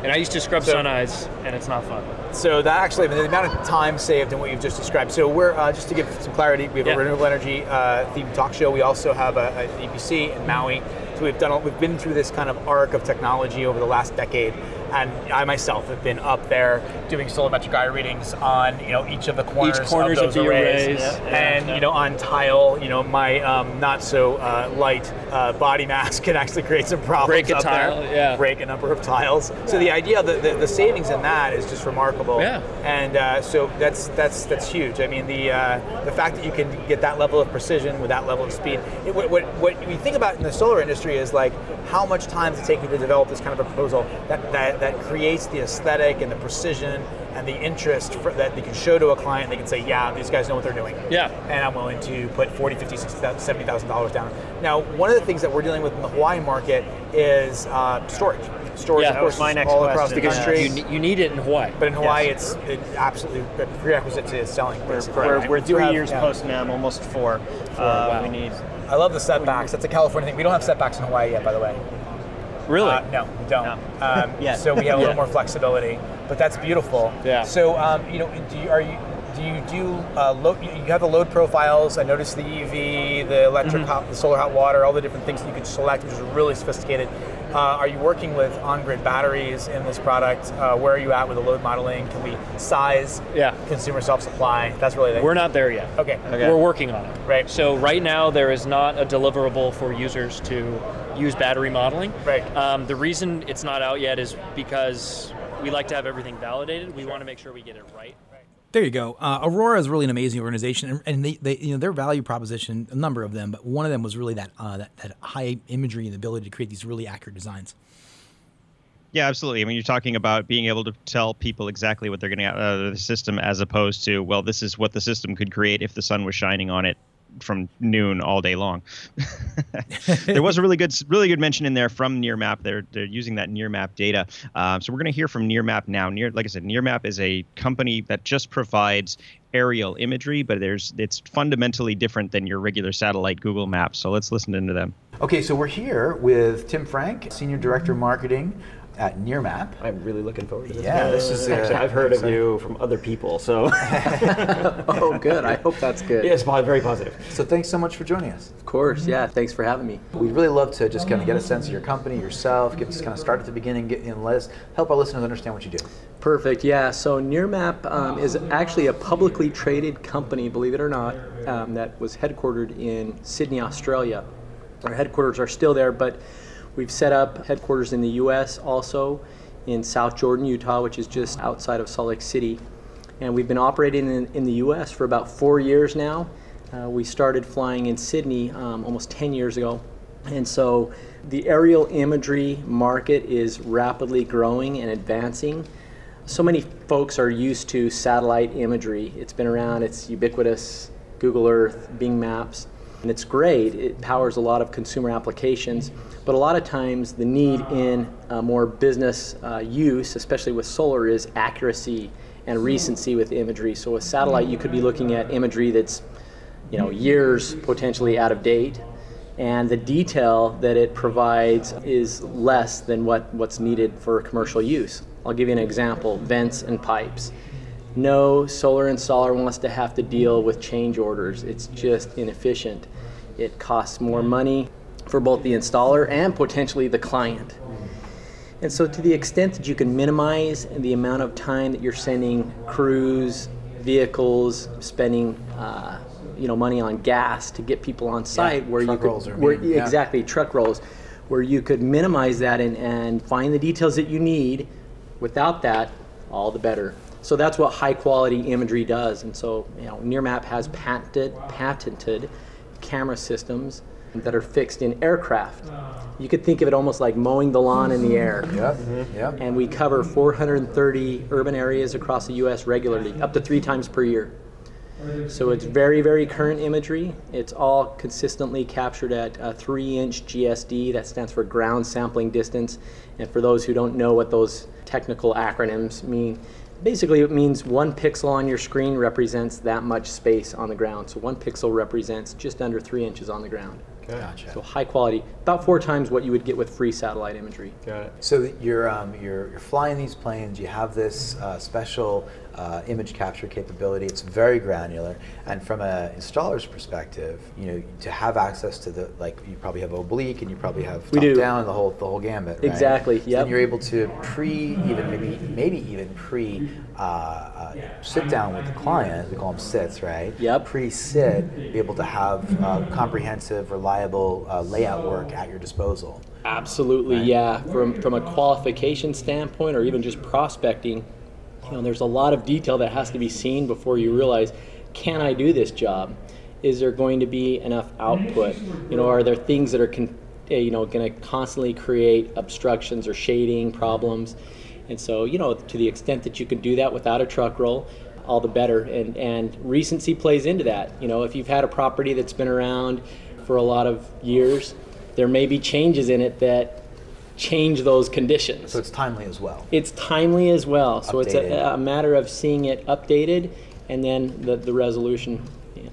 And I used to scrub So- SunEyes, and it's not fun. So that actually, the amount of time saved in what you've just described. So we're uh, just to give some clarity, we have Yeah. a renewable energy uh, themed talk show. We also have a, a EPC in Maui. So we've done, we've been through this kind of arc of technology over the last decade, and I myself have been up there doing Solmetric eye readings on you know each of the corners, corners of of those the arrays, arrays. Yeah, yeah, and yeah. you know on tile, you know my um, not so uh, light uh, body mass can actually create some problems. Break a up there. yeah. break a number of tiles. So the idea, the, the, the savings in that is just remarkable. Yeah. And uh, so that's that's that's huge. I mean, the uh, the fact that you can get that level of precision with that level of speed. It, what, what what we think about in the solar industry is like how much time does it take you to develop this kind of a proposal that that, that creates the aesthetic and the precision and the interest for, that they can show to a client. They can say, yeah, these guys know what they're doing. Yeah. And I'm willing to put 40, 50, 60, 70,000 dollars down. Now, one of the things that we're dealing with in the Hawaii market is uh, storage. Storage, Yeah, of course, my next all across the question, country. You, you need it in Hawaii. But in Hawaii, Yes. it's it absolutely a prerequisite to selling. We're, we're, we're We do three have- years yeah. post NEM, almost four. Uh, wow. We need. I love the setbacks. That's a California thing. We don't have setbacks in Hawaii yet, by the way. Really? Uh, no, we don't. No. Um, Yet. So we have a little Yeah. more flexibility, but that's beautiful. Yeah. So um, you know, do you, are you do you do uh, load, you have the load profiles? I noticed the EV, the electric, Mm-hmm. hot, the solar hot water, all the different things that you could select, which is really sophisticated. Uh, are you working with on-grid batteries in this product? Uh, where are you at with the load modeling? Can we size Yeah. consumer self-supply? That's really the We're not there yet. Okay. okay. We're working on it. Right. So right now there is not a deliverable for users to use battery modeling. Right. Um, the reason it's not out yet is because we like to have everything validated. We want to make sure we get it right. There you go. Uh, Aurora is really an amazing organization, and, and they, they, you know, their value proposition, a number of them, but one of them was really that uh, that, that high imagery and the ability to create these really accurate designs. Yeah, absolutely. I mean, you're talking about being able to tell people exactly what they're getting out of the system, as opposed to, well, this is what the system could create if the sun was shining on it from noon all day long. there was a really good, really good mention in there from Nearmap. They're they're using that Nearmap data. Um, so we're going to hear from Nearmap now. Near, like I said, Nearmap is a company that just provides aerial imagery, but there's it's fundamentally different than your regular satellite Google Maps. So let's listen into them. Okay, so we're here with Tim Frank, Senior Director of Marketing at Nearmap. I'm really looking forward to this. Yeah, this is, uh, Actually, I've heard of you from other people, so oh, good. I hope that's good. yes, po- very positive. So thanks so much for joining us. Of course. Yeah. Thanks for having me. We'd really love to just kind of get a sense of your company, yourself, get us kind of start at the beginning, get and let us help our listeners understand what you do. Perfect. Yeah. So Nearmap um, is actually a publicly traded company, believe it or not, um, that was headquartered in Sydney, Australia. Our headquarters are still there, but we've set up headquarters in the U.S. also in South Jordan, Utah, which is just outside of Salt Lake City. And we've been operating in, in the U.S. for about four years now. Uh, we started flying in Sydney um, almost 10 years ago. And so the aerial imagery market is rapidly growing and advancing. So many folks are used to satellite imagery. It's been around, it's ubiquitous, Google Earth, Bing Maps, and it's great. It powers a lot of consumer applications, but a lot of times the need in uh, more business uh, use, especially with solar, is accuracy and recency with imagery. So with satellite, you could be looking at imagery that's, you know, years potentially out of date, and the detail that it provides is less than what, what's needed for commercial use. I'll give you an example vents and pipes. No solar installer wants to have to deal with change orders, it's just inefficient. It costs more money for both the installer and potentially the client. And so, to the extent that you can minimize the amount of time that you're sending crews, vehicles, spending uh, you know money on gas to get people on site, where you could where, yeah. exactly truck rolls, where you could minimize that and, and find the details that you need. Without that, all the better. So that's what high quality imagery does. And so you know, Nearmap has patented patented camera systems that are fixed in aircraft. You could think of it almost like mowing the lawn in the air. Yep. Mm-hmm, yep. And we cover 430 urban areas across the U.S. regularly, up to three times per year. So it's very, very current imagery. It's all consistently captured at a three-inch GSD. That stands for ground sampling distance. And for those who don't know what those technical acronyms mean, basically it means one pixel on your screen represents that much space on the ground. So one pixel represents just under three inches on the ground. Gotcha. So high quality, about four times what you would get with free satellite imagery. Got it. So you're um, you're you're flying these planes. You have this uh, special uh, image capture capability. It's very granular, and from an installer's perspective, you know, to have access to the like, you probably have oblique, and you probably have top do. down, the whole the whole gambit. Right? Exactly, So yep. then you're able to pre, even maybe maybe even pre. Uh, uh, sit down with the client. We call them sits, right? Yep. Pre-sit, be able to have uh, comprehensive, reliable uh, layout work at your disposal. Absolutely, yeah. From from a qualification standpoint, or even just prospecting, you know, there's a lot of detail that has to be seen before you realize, can I do this job? Is there going to be enough output? You know, are there things that are, con- eh, you know, going to constantly create obstructions or shading problems? And so, you know, to the extent that you can do that without a truck roll, all the better. And and recency plays into that. You know, if you've had a property that's been around for a lot of years, there may be changes in it that change those conditions. So it's timely as well. It's timely as well. So it's a, a matter of seeing it updated and then the, the resolution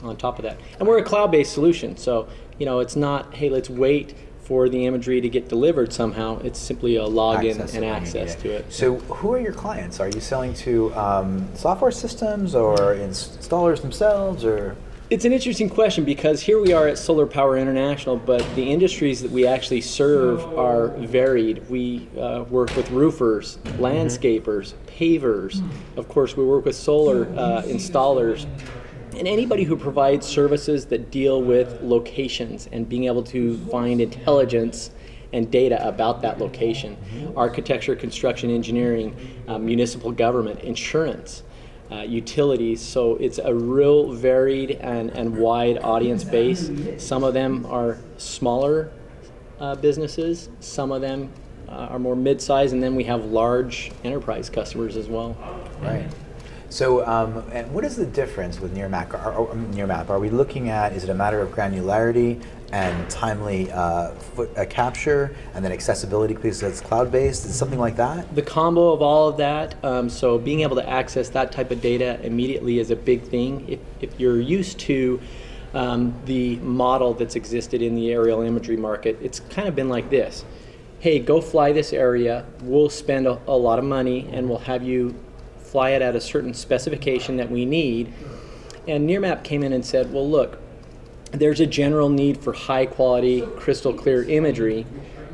on top of that. And we're a cloud based solution. So, you know, it's not, hey, let's wait for the imagery to get delivered somehow. It's simply a login Access and access to it. So, who are your clients? Are you selling to um, software systems or installers themselves, or It's an interesting question because here we are at Solar Power International, but the industries that we actually serve are varied. We uh, work with roofers, landscapers, pavers. Of course, we work with solar uh, installers. And anybody who provides services that deal with locations and being able to find intelligence and data about that location architecture, construction, engineering, uh, municipal government, insurance. Uh, utilities. So it's a real varied and, and wide audience base. Some of them are smaller uh, businesses, some of them uh, are more mid-sized, and then we have large enterprise customers as well. Right. So, um, what is the difference with Nearmap? Are, are, Nearmap? Are we looking at? Is it a matter of granularity and timely uh, foot, uh, capture, and then accessibility because it's cloud-based? Is something like that? The combo of all of that. Um, so, being able to access that type of data immediately is a big thing. If, if you're used to um, the model that's existed in the aerial imagery market, it's kind of been like this. Hey, go fly this area. We'll spend a, a lot of money, and we'll have you fly it at a certain specification that we need. And Nearmap came in and said, well, look, there's a general need for high quality, crystal clear imagery,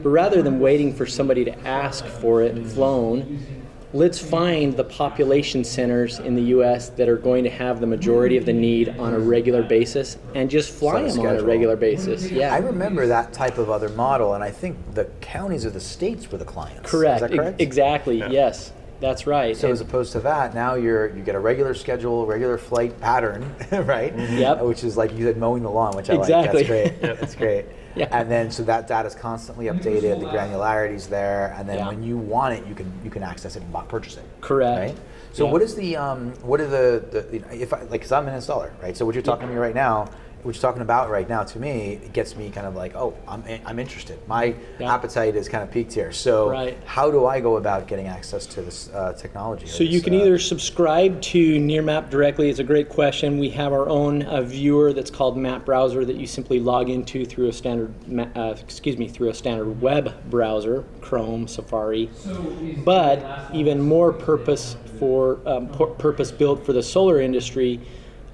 but rather than waiting for somebody to ask for it flown, let's find the population centers in the US that are going to have the majority of the need on a regular basis and just fly them on a regular basis. Yeah. I remember that type of other model, and I think the counties or the states were the clients. Correct. Is that correct? E- exactly. Yes. That's right. So And- as opposed to that, now you're you get a regular schedule, regular flight pattern, right? Yep. Which is like you said, mowing the lawn, which I Exactly. like. That's great. That's great. Yeah. And then so that data is constantly updated, the granularity's there, and then Yeah. when you want it, you can you can access it and buy- purchase it. Correct. Right. So Yeah. what is the um, what are the, the you know, if I, like because I'm an installer, right? So what you're talking to me right now, what you're talking about right now to me, it gets me kind of like, oh, I'm I'm interested. My Yeah. appetite is kind of peaked here. So Right. how do I go about getting access to this uh, technology? So you can uh, either subscribe to Nearmap directly. It's a great question. We have our own uh, viewer that's called Map Browser that you simply log into through a standard, uh, excuse me, through a standard web browser, Chrome, Safari. But even more purpose for um, purpose built for the solar industry.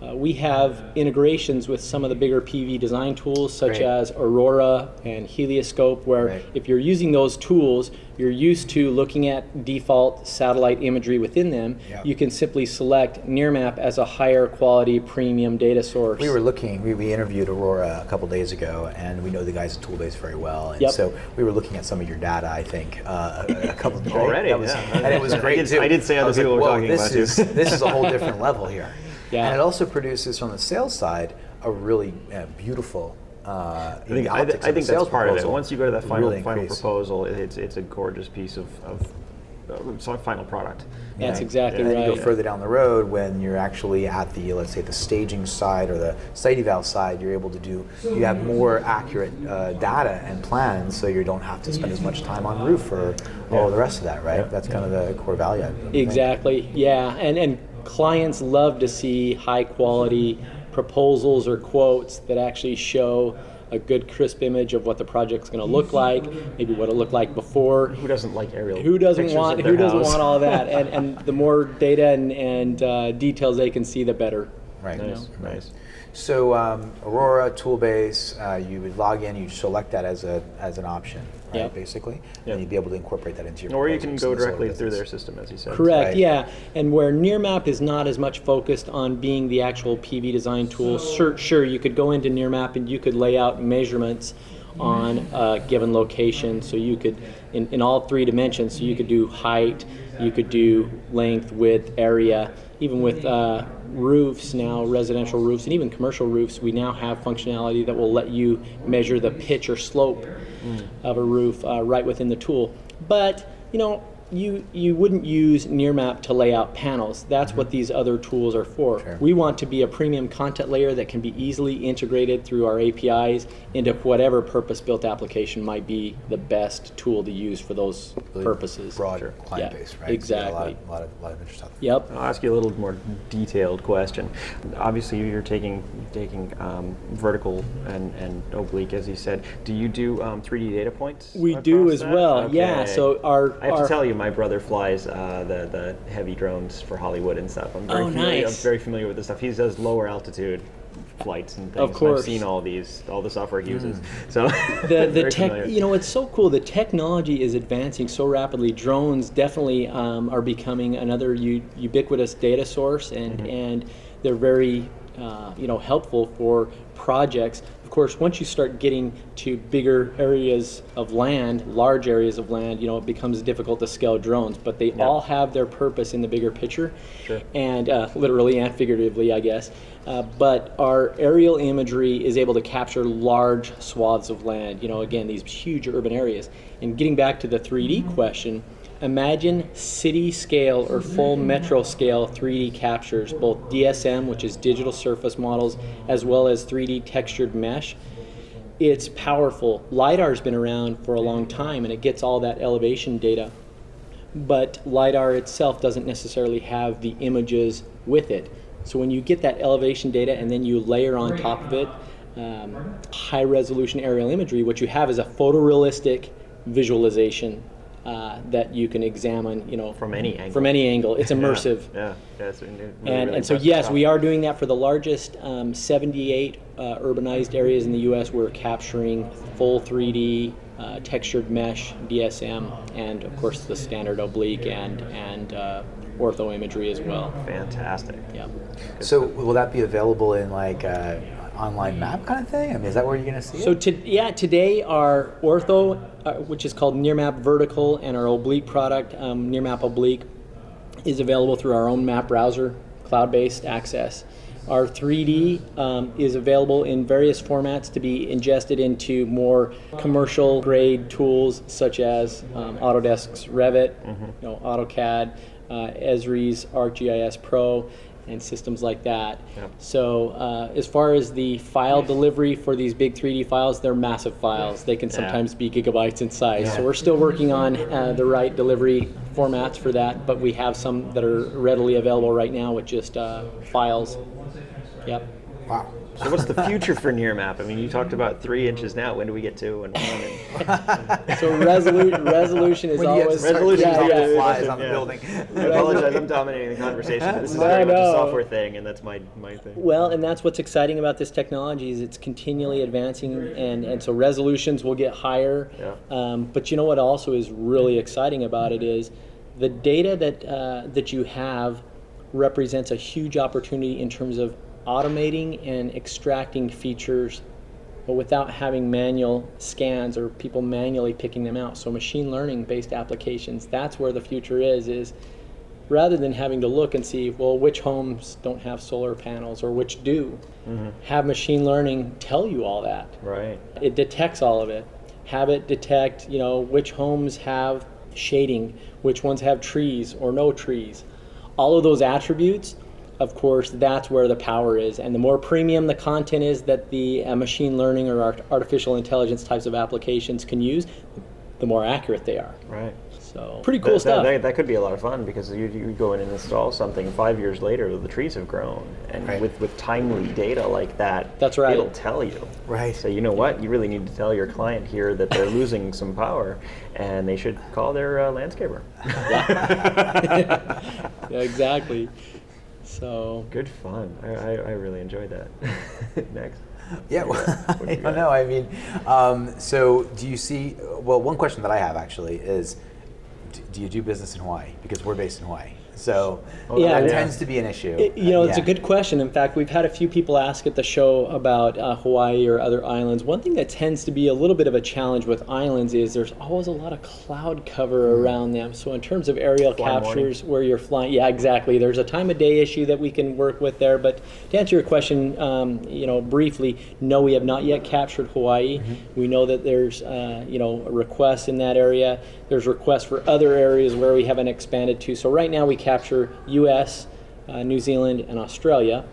Uh, we have integrations with some of the bigger PV design tools, such Great. as Aurora and Helioscope, where Right. if you're using those tools, you're used to looking at default satellite imagery within them. Yeah. You can simply select Nearmap as a higher quality premium data source. We were looking. We, we interviewed Aurora a couple days ago, and we know the guys at Toolbase very well. And Yep. so we were looking at some of your data. I think uh, a, a couple of Already, that was, yeah. and it was I great did- too. I did say other was like, people were talking this about it, is too." this is a whole different level here. Yeah. And it also produces from the sales side a really uh, beautiful. Uh, I think, the I, optics I think that's sales part of it. proposal Once you go to that final really final proposal, it's it's a gorgeous piece of, of uh, of final product. That's exactly Right. and then you go further down the road when you're actually at the let's say the staging side or the site eval side you're able to do you have more accurate uh, data and plans so you don't have to spend as much time on roof or all the rest of that right that's kind of the core value I think. Exactly. Yeah, and and clients love to see high quality proposals or quotes that actually show a good crisp image of what the project's going to look like, maybe what it looked like before. Who doesn't like aerial? Who doesn't pictures want of Who their doesn't want all that? And and the more data and, and uh, details they can see, the better. right Nice, nice. so um, aurora toolbase uh, you would log in you select that as a as an option right Yep. basically Yep. and you'd be able to incorporate that into your Or you can go in the directly through their system, as you said. Correct. Right. Yeah, and where Nearmap is not as much focused on being the actual PV design tool. Sure, sure, you could go into Nearmap and you could lay out measurements on a given location. So you could, in, in all three dimensions, so you could do height, you could do length, width, area. Even with uh, roofs now, residential roofs, and even commercial roofs, we now have functionality that will let you measure the pitch or slope of a roof uh, right within the tool. But you know, you you wouldn't use Nearmap to lay out panels. That's what these other tools are for. Sure. We want to be a premium content layer that can be easily integrated through our APIs into whatever purpose-built application might be the best tool to use for those Really purposes. broad client Yeah, base right So you got a lot Exactly. of, lot of, lot of interest out there. Yep. I'll ask you a little more detailed question. Obviously, you're taking taking um, vertical and, and oblique, as you said. Do you do um, 3D data points? We do as that? well. Yeah. So our I have our, to tell you, my brother flies uh, the the heavy drones for Hollywood and stuff. I'm very Oh, familiar. nice. I'm very familiar with this stuff. He does lower altitude flights and things. Of course. I've seen all these, all the software he uses. So the the tech familiar. you know it's so cool the technology is advancing so rapidly drones definitely um, are becoming another u- ubiquitous data source and Mm-hmm. and they're very uh, you know helpful for projects Of course, once you start getting to bigger areas of land, large areas of land, you know, it becomes difficult to scale drones. But they all have their purpose in the bigger picture, Sure. and uh, literally and figuratively, I guess. Uh, but our aerial imagery is able to capture large swaths of land. You know, again, these huge urban areas. And getting back to the 3D question, imagine city scale or full metro scale 3D captures, both DSM, which is digital surface models, as well as 3D textured mesh. It's powerful. LiDAR's been around for a long time and it gets all that elevation data. But LiDAR itself doesn't necessarily have the images with it. So when you get that elevation data and then you layer on top of it um, high resolution aerial imagery, what you have is a photorealistic visualization uh, that you can examine, you know, From any angle. From any angle, it's immersive. Yeah, yeah. it's really, really, And, really and so yes, stuff. we are doing that for the largest um, 78 uh, urbanized areas in the U.S. We're capturing full 3D uh, textured mesh DSM, and of course the standard oblique and and uh, ortho imagery as well. Fantastic. Yeah. So will that be available in like uh, online map kind of thing? I mean, is that where you're going to see So it? to, yeah, today our ortho, uh, which is called Nearmap Vertical, and our oblique product, um, Nearmap Oblique, is available through our own map browser, cloud-based access. Our 3D um, is available in various formats to be ingested into more commercial grade tools such as um, Autodesk's Revit, you know, AutoCAD, uh, Esri's ArcGIS Pro, and systems like that. Yep. So uh, as far as the file delivery for these big 3D files, they're massive files. They can sometimes be gigabytes in size. So we're still working on uh, the right delivery formats for that, but we have some that are readily available right now with just uh, files. Yep. Wow. So what's the future for Nearmap? I mean, you talked about three inches now. When do we get to? and one? And So resolu- resolution is When you always start Resolution's putting on all the- the flies yeah. on the building. I apologize. I'm dominating the conversation. This is No, very much a software thing, and that's my my thing. Well, and that's what's exciting about this technology is it's continually advancing, and, and so resolutions will get higher. Yeah. Um, but you know what also is really exciting about it is the data that uh, that you have represents a huge opportunity in terms of automating and extracting features, but without having manual scans or people manually picking them out. So machine learning based applications, that's where the future is. Is rather than having to look and see, well, which homes don't have solar panels or which do, mm-hmm. have machine learning tell you all that. Right. It detects all of it. Have it detect, you know, which homes have shading, which ones have trees or no trees. All of those attributes, of course, that's where the power is. And the more premium the content is that the uh, machine learning or art- artificial intelligence types of applications can use, the more accurate they are. Right. So pretty cool that, stuff. That, that, that could be a lot of fun because you, you go in and install something five years later, the trees have grown, and Right. with, with timely data like that, That's right. It'll tell you. Right. So you know what? You really need to tell your client here that they're losing some power, and they should call their uh, landscaper. yeah, exactly. So Good fun. I, I, I really enjoyed that. Next. Yeah, well, What I don't know. I mean, um, so do you see? Well, one question that I have actually is, d- do you do business in Hawaii? Because we're based in Hawaii, so Yeah. that Yeah. tends to be an issue. It- you know, it's a good question. In fact, we've had a few people ask at the show about uh, Hawaii or other islands. One thing that tends to be a little bit of a challenge with islands is there's always a lot of cloud cover around them. So in terms of aerial Fly captures where you're flying, yeah, exactly. There's a time of day issue that we can work with there. But to answer your question, um, you know, briefly, no, we have not yet captured Hawaii. We know that there's, uh, you know, requests in that area. There's requests for other areas where we haven't expanded to. So right now we capture U.S., uh, New Zealand, and Australia.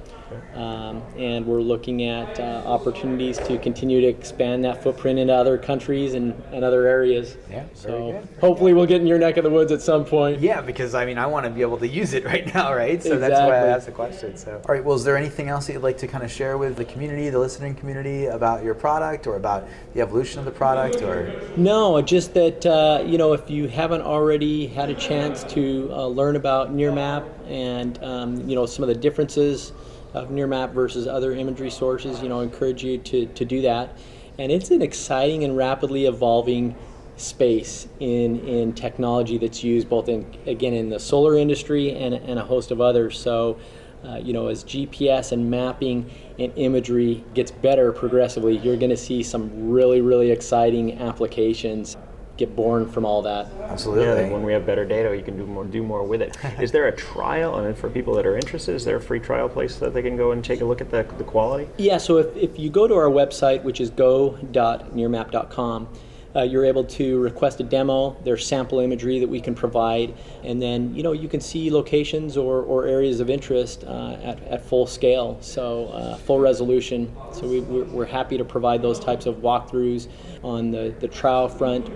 Um, and we're looking at uh, opportunities to continue to expand that footprint into other countries and, and other areas. Yeah, So hopefully we'll get in your neck of the woods at some point. Yeah, because I mean, I want to be able to use it right now, right? So that's why I asked the question. So, all right. Well, is there anything else that you'd like to kind of share with the community, the listening community, about your product or about the evolution of the product, or? No, just that uh, you know, if you haven't already had a chance to uh, learn about Nearmap and um, you know some of the differences of Nearmap versus other imagery sources, you know, I encourage you to to do that. And it's an exciting and rapidly evolving space in in technology that's used both in again in the solar industry and, and a host of others. So. uh, you know, as GPS and mapping and imagery gets better progressively, you're going to see some really, really exciting applications get born from all that. Absolutely. Yeah, when we have better data, you can do more, do more with it. is there a trial, I and for people that are interested, is there a free trial place that they can go and take a look at the, the quality? Yeah, so if, if you go to our website, which is go.nearmap.com, uh, you're able to request a demo. There's sample imagery that we can provide, and then you know you can see locations or, or areas of interest uh, at, at full scale, so uh, full resolution. So we, we're, we're happy to provide those types of walkthroughs on the, the trial front.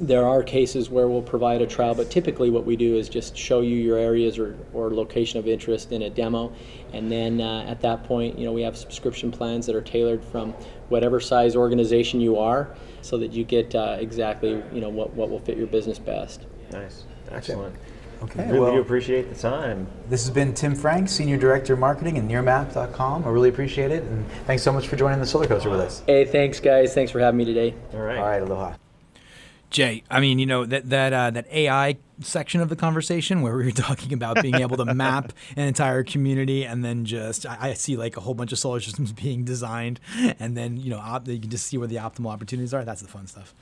There are cases where we'll provide a trial, but typically what we do is just show you your areas or, or location of interest in a demo, and then uh, at that point, you know, we have subscription plans that are tailored from whatever size organization you are, so that you get uh, exactly you know what, what will fit your business best. Nice, excellent. Okay, really well- do appreciate the time. This has been Tim Frank, Senior Director of Marketing at Nearmap.com. I really appreciate it, and thanks so much for joining the Solar Coaster with us. Hey, thanks guys. Thanks for having me today. All right. All right, aloha. Jay, I mean, you know that that uh, that AI section of the conversation where we were talking about being able to map an entire community and then just I, I see like a whole bunch of solar systems being designed, and then you know op- you can just see where the optimal opportunities are. That's the fun stuff.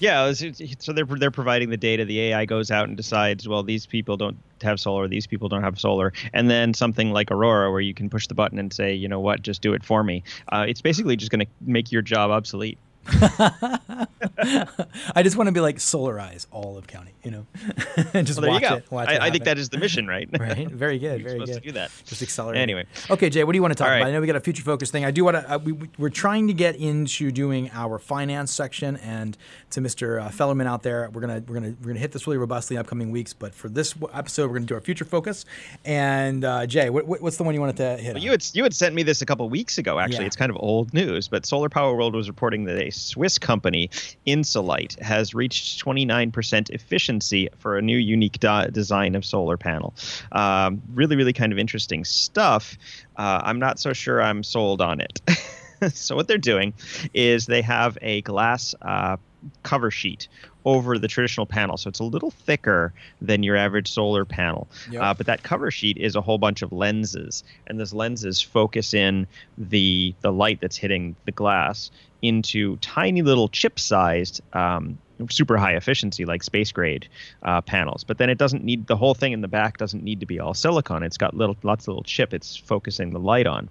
Yeah, it's- it's- so they're they're providing the data. The AI goes out and decides, well, these people don't have solar, these people don't have solar, and then something like Aurora, where you can push the button and say, you know what, just do it for me. Uh, it's basically just going to make your job obsolete. I just want to be like solarize all of county, you know, and just Well, watch it. Watch I, it I think that is the mission, right? right. Very good. You're very supposed good. to do that. Just accelerate. Anyway. Okay, Jay, what do you want to talk All about? I know we got a future focus thing. I do want to. Uh, we, we're trying to get into doing our finance section, and to Mr. Uh, Fellerman out there, we're gonna we're gonna we're gonna hit this really robustly in upcoming weeks. But for this episode, we're gonna do our future focus. And uh, Jay, what, what- what's the one you wanted to hit? Well, you had you had sent me this a couple weeks ago. Actually, Yeah. it's kind of old news, but Solar Power World was reporting that a Swiss company, Insolight, has reached 29% efficiency for a new unique di- design of solar panel. Um, really, really kind of interesting stuff. Uh, I'm not so sure I'm sold on it. so what they're doing is they have a glass uh, cover sheet over the traditional panel, so it's a little thicker than your average solar panel. Yep. Uh, but that cover sheet is a whole bunch of lenses, and those lenses focus in the the light that's hitting the glass into tiny little chip-sized. Um, super high efficiency like space grade uh, panels but then it doesn't need the whole thing in the back doesn't need to be all silicon it's got little lots of little chip it's focusing the light on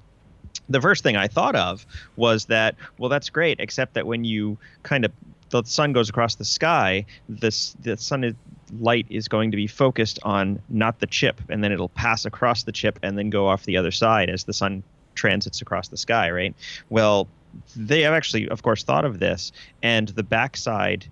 the first thing I thought of was that, well, that's great, except that when you kind of the sun goes across the sky, this the sun is, light is going to be focused on not the chip, and then it'll pass across the chip and then go off the other side as the sun transits across the sky, right? Well, they have actually, of course, thought of this, and the backside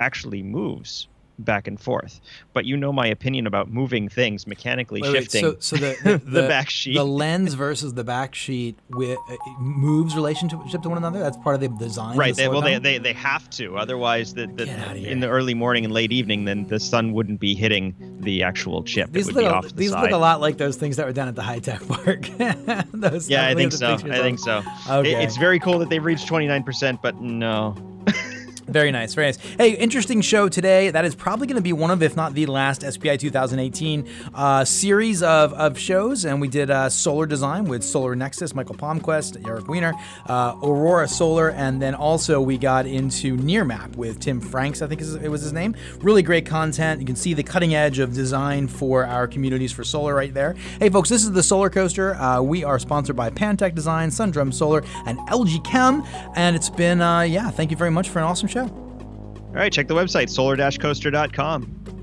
actually moves back and forth. But you know my opinion about moving things mechanically Wait, wait, shifting so, so the, the, the back sheet. the lens versus the back sheet, with, uh, moves relationship to one another. That's part of the design. Right. the They, well, they, they, they have to. Otherwise, the, the, Get outta here. in the early morning and late evening, then the sun wouldn't be hitting the actual chip. These it would look, be a- off the these look a lot like those things that were done at the high tech park. those Yeah, I think so. I think so. Okay. It- it's very cool that they've reached 29%, but no. Very nice, very nice. Hey, interesting show today. That is probably going to be one of, if not the last, SPI 2018 uh, series of, of shows. And we did uh, solar design with Solar Nexus, Michael Palmquist, Eric Weiner, uh, Aurora Solar, and then also we got into Nearmap with Tim Franks, I think it was his name. Really great content. You can see the cutting edge of design for our communities for solar right there. Hey, folks, this is the Solar Coaster. Uh, we are sponsored by Pantech Design, Sundrum Solar, and LG Chem. And it's been, uh, yeah, thank you very much for an awesome show. All right, check the website, solar-coaster.com.